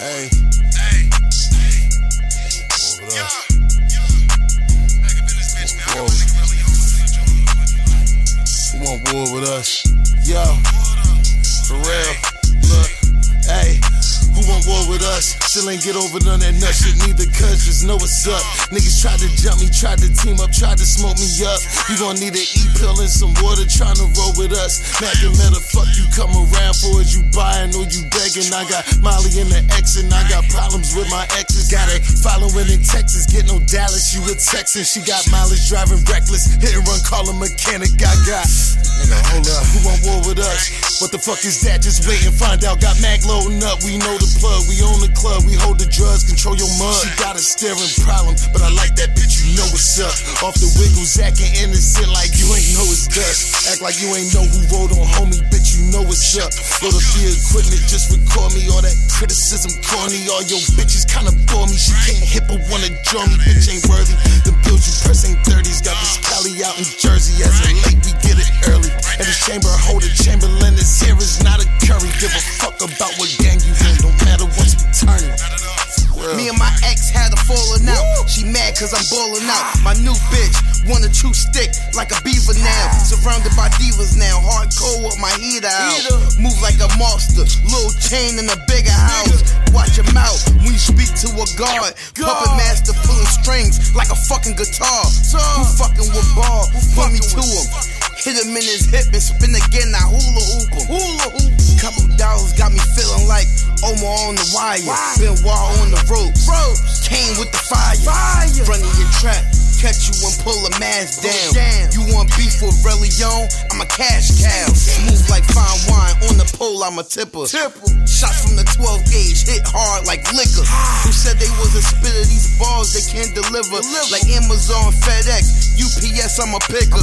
Hey. Hey. Yo. up? Whoa. want war with us? Yo, Still ain't get over none that nut shit, neither cuz just know what's up. Niggas tried to jump me, tried to team up, tried to smoke me up. You gon' need an E pill and some water trying to roll with us. Mac and fuck you come around for is you buying or you begging. I got Molly in the X and I got problems with my exes. Got her following in Texas, get no Dallas, you a Texan. She got mileage driving reckless, hit and run, call a mechanic. I got, nigga, hold up, who want war with us? What the fuck is that? Just wait and find out. Got up, we know the plug, we own the club, we hold the drugs, control your mud. She got a staring problem, but I like that bitch, you know what's up. Off the wiggles, acting innocent like you ain't know it's dust. Act like you ain't know who rolled on homie, bitch, you know what's up. Load up the equipment, just record me. All that criticism corny, all your bitches kinda bore me. She can't hit but wanna join me, bitch ain't worthy. The bills you press ain't 30s, got this Cali out in Jersey. As cause I'm balling out. My new bitch wanna chew stick like a beaver now. Surrounded by divas now. Hardcore with my heater out. Move like a monster. Little chain in a bigger house. Watch your mouth when you speak to a guard. Puppet master pulling strings like a fucking guitar. Who fucking with ball? Put me to him. Hit him in his hip and spin again. I hula hoop him. Hula hoop. Couple dollars got me feeling like Omar on the wire. Been wild the ropes. Came with the fire. Front of your trap. Catch you and pull a mask down. You want beef with Religion? I'm a cash cow. Smooth like fine wine. On the pole, I'm a tipper. Shots from the 12 gauge hit hard like liquor. Who said they was a spit of These balls they can't deliver. Like Amazon, FedEx, UPS, I'm a picker.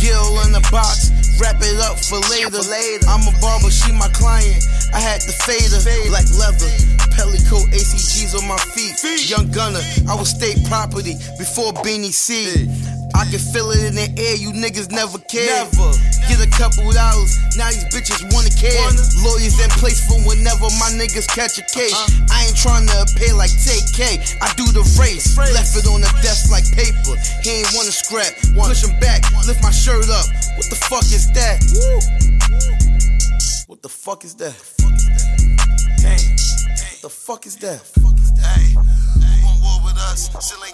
Gill in the box, wrap it up for later. I'm a barber, she my client. I had to fade her. Black leather, Pelle coat, ACGs on my feet. Young gunner, I was state property before Beanie C. I can feel it in the air, you niggas never care. cared. Get a couple dollars, now these bitches wanna care. Lawyers in place for whenever my niggas catch a case. Uh. I ain't trying to appear like TK, I do the race. Left it on the desk like paper, he ain't wanna scrap. Push him back, lift my shirt up. What the fuck is that? What the fuck is that? Damn. What the fuck is that? Hey, who want war with us? Still ain't get